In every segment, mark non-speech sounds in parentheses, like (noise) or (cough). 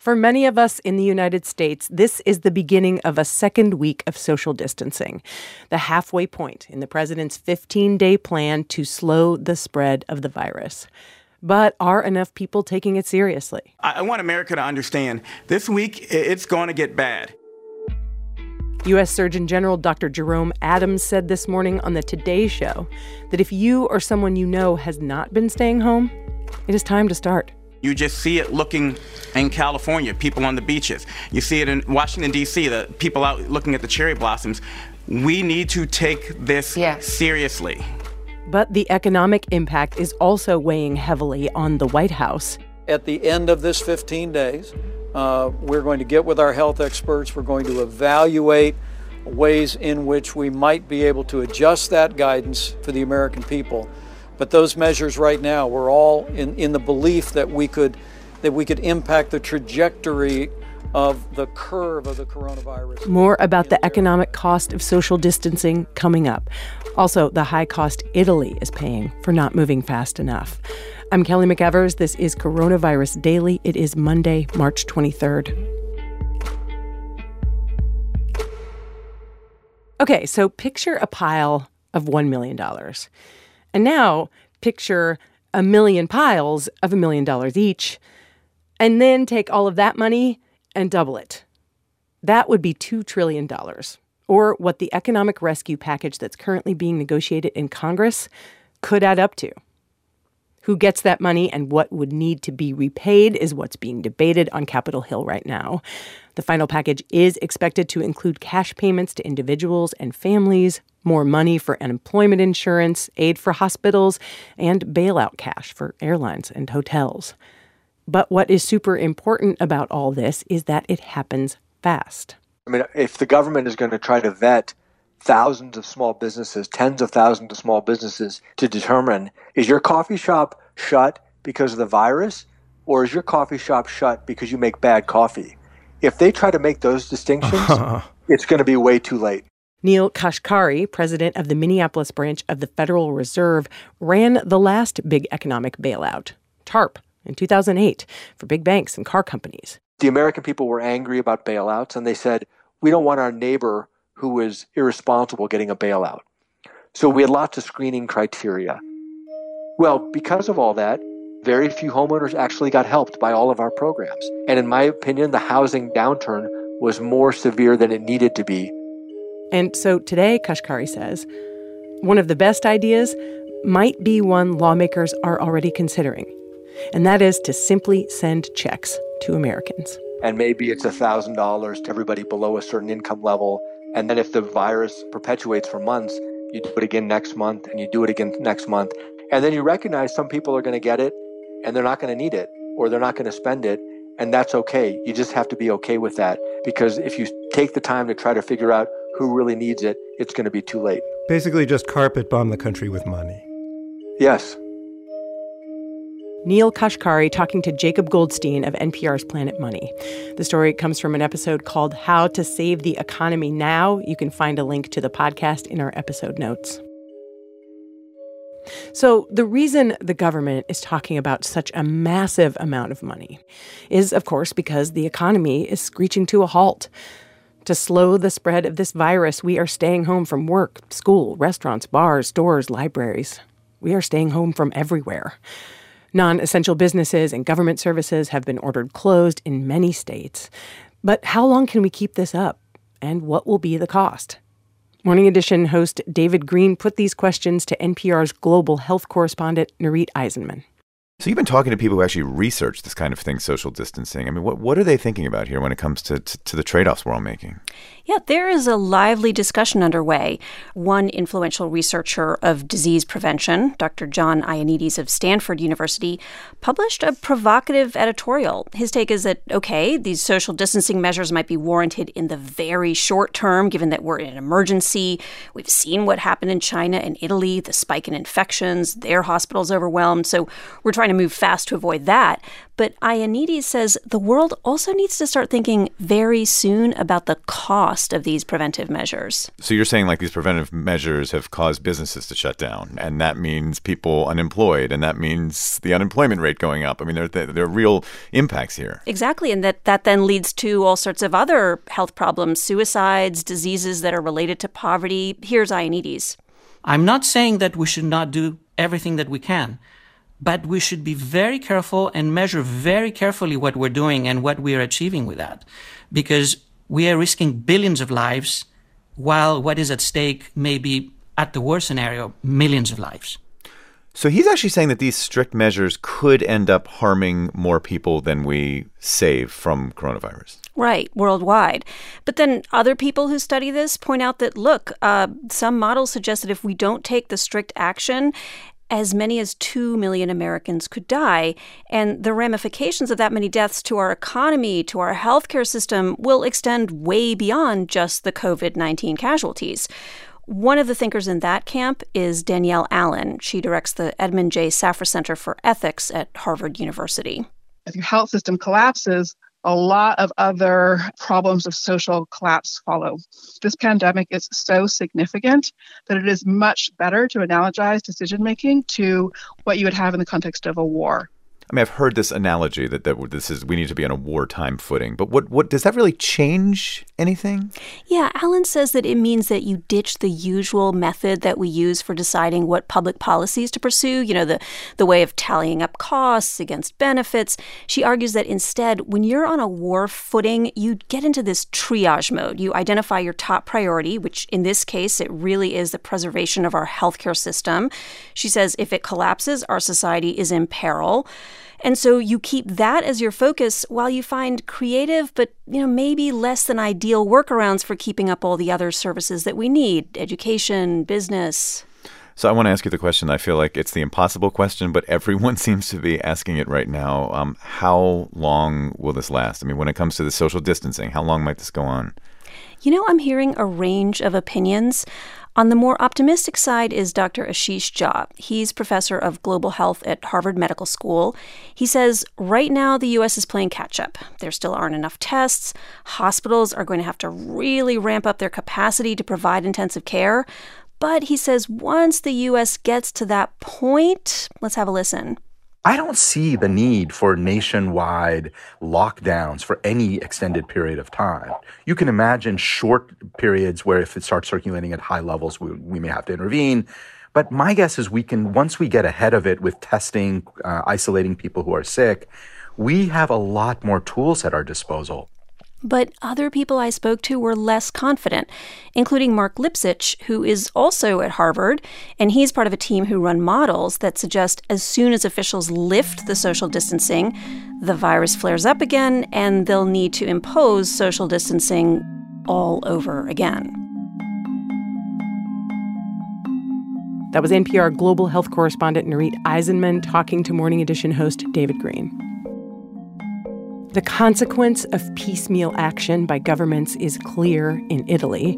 For many of us in the United States, this is the beginning of a second week of social distancing, the halfway point in the president's 15 day plan to slow the spread of the virus. But are enough people taking it seriously? I want America to understand this week it's going to get bad. U.S. Surgeon General Dr. Jerome Adams said this morning on the Today Show that if you or someone you know has not been staying home, it is time to start. You just see it looking in California, people on the beaches. You see it in Washington, D.C., the people out looking at the cherry blossoms. We need to take this yes. seriously. But the economic impact is also weighing heavily on the White House. At the end of this 15 days, uh, we're going to get with our health experts. We're going to evaluate ways in which we might be able to adjust that guidance for the American people but those measures right now, we're all in, in the belief that we could that we could impact the trajectory of the curve of the coronavirus. More about the economic cost of social distancing coming up. Also, the high cost Italy is paying for not moving fast enough. I'm Kelly McEvers. This is Coronavirus Daily. It is Monday, March 23rd. Okay, so picture a pile of $1 million. And now picture a million piles of a million dollars each, and then take all of that money and double it. That would be $2 trillion, or what the economic rescue package that's currently being negotiated in Congress could add up to. Who gets that money and what would need to be repaid is what's being debated on Capitol Hill right now. The final package is expected to include cash payments to individuals and families, more money for unemployment insurance, aid for hospitals, and bailout cash for airlines and hotels. But what is super important about all this is that it happens fast. I mean, if the government is going to try to vet thousands of small businesses, tens of thousands of small businesses to determine is your coffee shop shut because of the virus or is your coffee shop shut because you make bad coffee? If they try to make those distinctions, (laughs) it's going to be way too late. Neel Kashkari, president of the Minneapolis branch of the Federal Reserve, ran the last big economic bailout, TARP, in 2008 for big banks and car companies. The American people were angry about bailouts and they said, we don't want our neighbor who was irresponsible getting a bailout. So we had lots of screening criteria. Well, because of all that, very few homeowners actually got helped by all of our programs. And in my opinion, the housing downturn was more severe than it needed to be. And so today, Kashkari says, one of the best ideas might be one lawmakers are already considering, and that is to simply send checks to Americans. And maybe it's $1,000 to everybody below a certain income level and then if the virus perpetuates for months, you do it again next month and you do it again next month. And then you recognize some people are going to get it and they're not going to need it or they're not going to spend it. And that's okay. You just have to be okay with that because if you take the time to try to figure out who really needs it, it's going to be too late. Basically, just carpet bomb the country with money. Yes. Neel Kashkari talking to Jacob Goldstein of NPR's Planet Money. The story comes from an episode called How to Save the Economy Now. You can find a link to the podcast in our episode notes. So, the reason the government is talking about such a massive amount of money is, of course, because the economy is screeching to a halt. To slow the spread of this virus, we are staying home from work, school, restaurants, bars, stores, libraries. We are staying home from everywhere. Non essential businesses and government services have been ordered closed in many states. But how long can we keep this up? And what will be the cost? Morning Edition host David Greene put these questions to NPR's global health correspondent, Nurith Aizenman. So you've been talking to people who actually research this kind of thing, social distancing. I mean, what what are they thinking about here when it comes to to, to the trade offs we're all making? Yeah, there is a lively discussion underway. One influential researcher of disease prevention, Dr. John Ioannidis of Stanford University, published a provocative editorial. His take is that okay, these social distancing measures might be warranted in the very short term, given that we're in an emergency. We've seen what happened in China and Italy, the spike in infections, their hospitals overwhelmed. So we're trying trying to move fast to avoid that. But Ioannidis says the world also needs to start thinking very soon about the cost of these preventive measures. So you're saying like these preventive measures have caused businesses to shut down, and that means people unemployed, and that means the unemployment rate going up. I mean, there, there are real impacts here. Exactly, and that, that then leads to all sorts of other health problems, suicides, diseases that are related to poverty. Here's Ioannidis. I'm not saying that we should not do everything that we can. But we should be very careful and measure very carefully what we're doing and what we are achieving with that. Because we are risking billions of lives while what is at stake may be, at the worst scenario, millions of lives. So he's actually saying that these strict measures could end up harming more people than we save from coronavirus. Right, worldwide. But then other people who study this point out that, look, uh, some models suggest that if we don't take the strict action, as many as 2 million Americans could die. And the ramifications of that many deaths to our economy, to our healthcare system, will extend way beyond just the COVID 19 casualties. One of the thinkers in that camp is Danielle Allen. She directs the Edmund J. Safra Center for Ethics at Harvard University. If your health system collapses, a lot of other problems of social collapse follow. This pandemic is so significant that it is much better to analogize decision making to what you would have in the context of a war. I mean, I've heard this analogy that, that this is we need to be on a wartime footing, but what what does that really change anything? Yeah, Allen says that it means that you ditch the usual method that we use for deciding what public policies to pursue. You know, the the way of tallying up costs against benefits. She argues that instead, when you're on a war footing, you get into this triage mode. You identify your top priority, which in this case, it really is the preservation of our healthcare system. She says if it collapses, our society is in peril. And so you keep that as your focus while you find creative but you know maybe less than ideal workarounds for keeping up all the other services that we need, education, business. So I want to ask you the question. I feel like it's the impossible question, but everyone (laughs) seems to be asking it right now. Um, how long will this last? I mean, when it comes to the social distancing, how long might this go on? You know, I'm hearing a range of opinions. On the more optimistic side is Dr. Ashish Jha. He's professor of global health at Harvard Medical School. He says right now the U.S. is playing catch up. There still aren't enough tests. Hospitals are going to have to really ramp up their capacity to provide intensive care. But he says once the U.S. gets to that point, let's have a listen. I don't see the need for nationwide lockdowns for any extended period of time. You can imagine short periods where if it starts circulating at high levels, we, we may have to intervene. But my guess is we can, once we get ahead of it with testing, uh, isolating people who are sick, we have a lot more tools at our disposal. But other people I spoke to were less confident, including Marc Lipsitch, who is also at Harvard, and he's part of a team who run models that suggest as soon as officials lift the social distancing, the virus flares up again and they'll need to impose social distancing all over again. That was NPR global health correspondent Nurith Aizenman talking to Morning Edition host David Greene. The consequence of piecemeal action by governments is clear in Italy.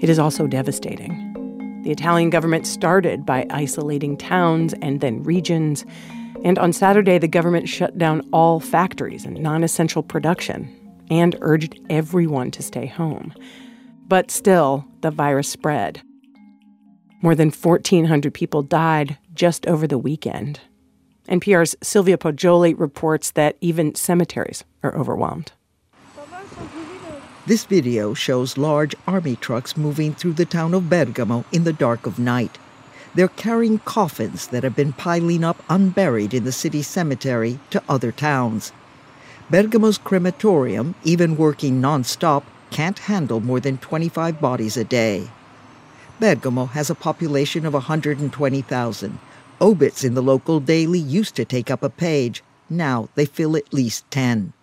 It is also devastating. The Italian government started by isolating towns and then regions. And on Saturday, the government shut down all factories and non essential production and urged everyone to stay home. But still, the virus spread. More than 1,400 people died just over the weekend. NPR's Sylvia Poggioli reports that even cemeteries are overwhelmed. This video shows large army trucks moving through the town of Bergamo in the dark of night. They're carrying coffins that have been piling up unburied in the city cemetery to other towns. Bergamo's crematorium, even working nonstop, can't handle more than 25 bodies a day. Bergamo has a population of 120,000, Obits in the local daily used to take up a page. Now they fill at least 10.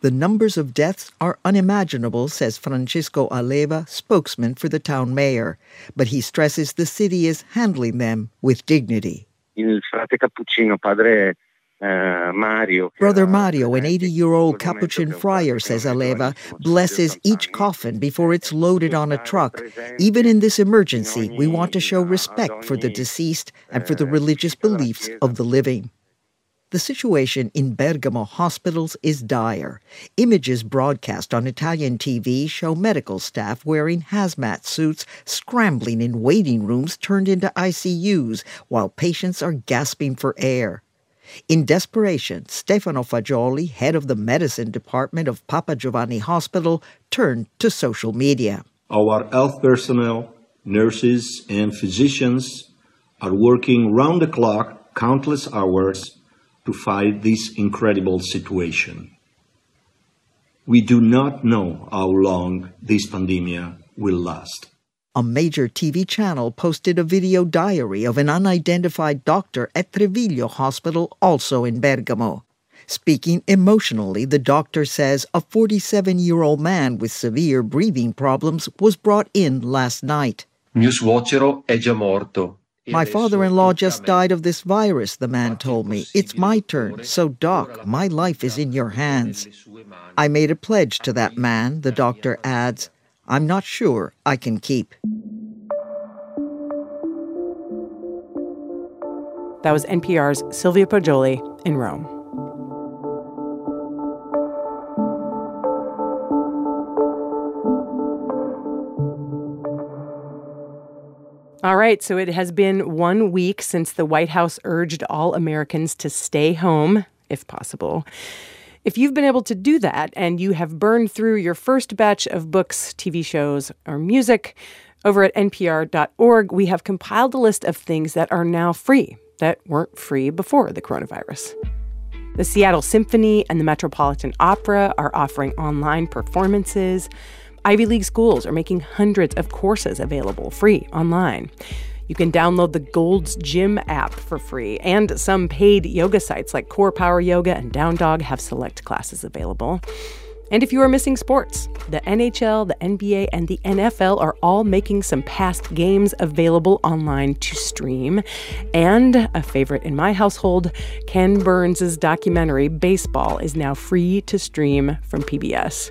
The numbers of deaths are unimaginable, says Francisco Aleva, spokesman for the town mayor, but he stresses the city is handling them with dignity. Il frate Cappuccino, padre uh, Mario. Brother Mario, an 80 year old Capuchin friar, says Aleva, blesses each coffin before it's loaded on a truck. Even in this emergency, we want to show respect for the deceased and for the religious beliefs of the living. The situation in Bergamo hospitals is dire. Images broadcast on Italian TV show medical staff wearing hazmat suits scrambling in waiting rooms turned into ICUs while patients are gasping for air. In desperation, Stefano Fagiuoli, head of the medicine department of Papa Giovanni Hospital, turned to social media. Our health personnel, nurses, and physicians are working round the clock, countless hours to fight this incredible situation. We do not know how long this pandemic will last. A major TV channel posted a video diary of an unidentified doctor at Treviglio Hospital, also in Bergamo. Speaking emotionally, the doctor says a 47 year old man with severe breathing problems was brought in last night. Mio suocero è già morto. My father in law just died of this virus, the man told me. It's my turn. So, Doc, my life is in your hands. I made a pledge to that man, the doctor adds. I'm not sure I can keep. That was NPR's Sylvia Poggioli in Rome. All right, so it has been one week since the White House urged all Americans to stay home, if possible. If you've been able to do that and you have burned through your first batch of books, TV shows, or music, over at npr.org, we have compiled a list of things that are now free that weren't free before the coronavirus. The Seattle Symphony and the Metropolitan Opera are offering online performances. Ivy League schools are making hundreds of courses available free online. You can download the Gold's Gym app for free, and some paid yoga sites like Core Power Yoga and Down Dog have select classes available. And if you are missing sports, the NHL, the NBA, and the NFL are all making some past games available online to stream. And a favorite in my household, Ken Burns' documentary Baseball is now free to stream from PBS.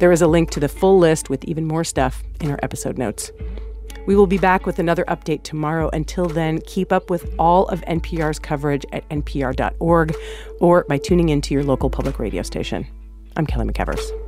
There is a link to the full list with even more stuff in our episode notes. We will be back with another update tomorrow. Until then, keep up with all of NPR's coverage at npr.org or by tuning into your local public radio station. I'm Kelly McEvers.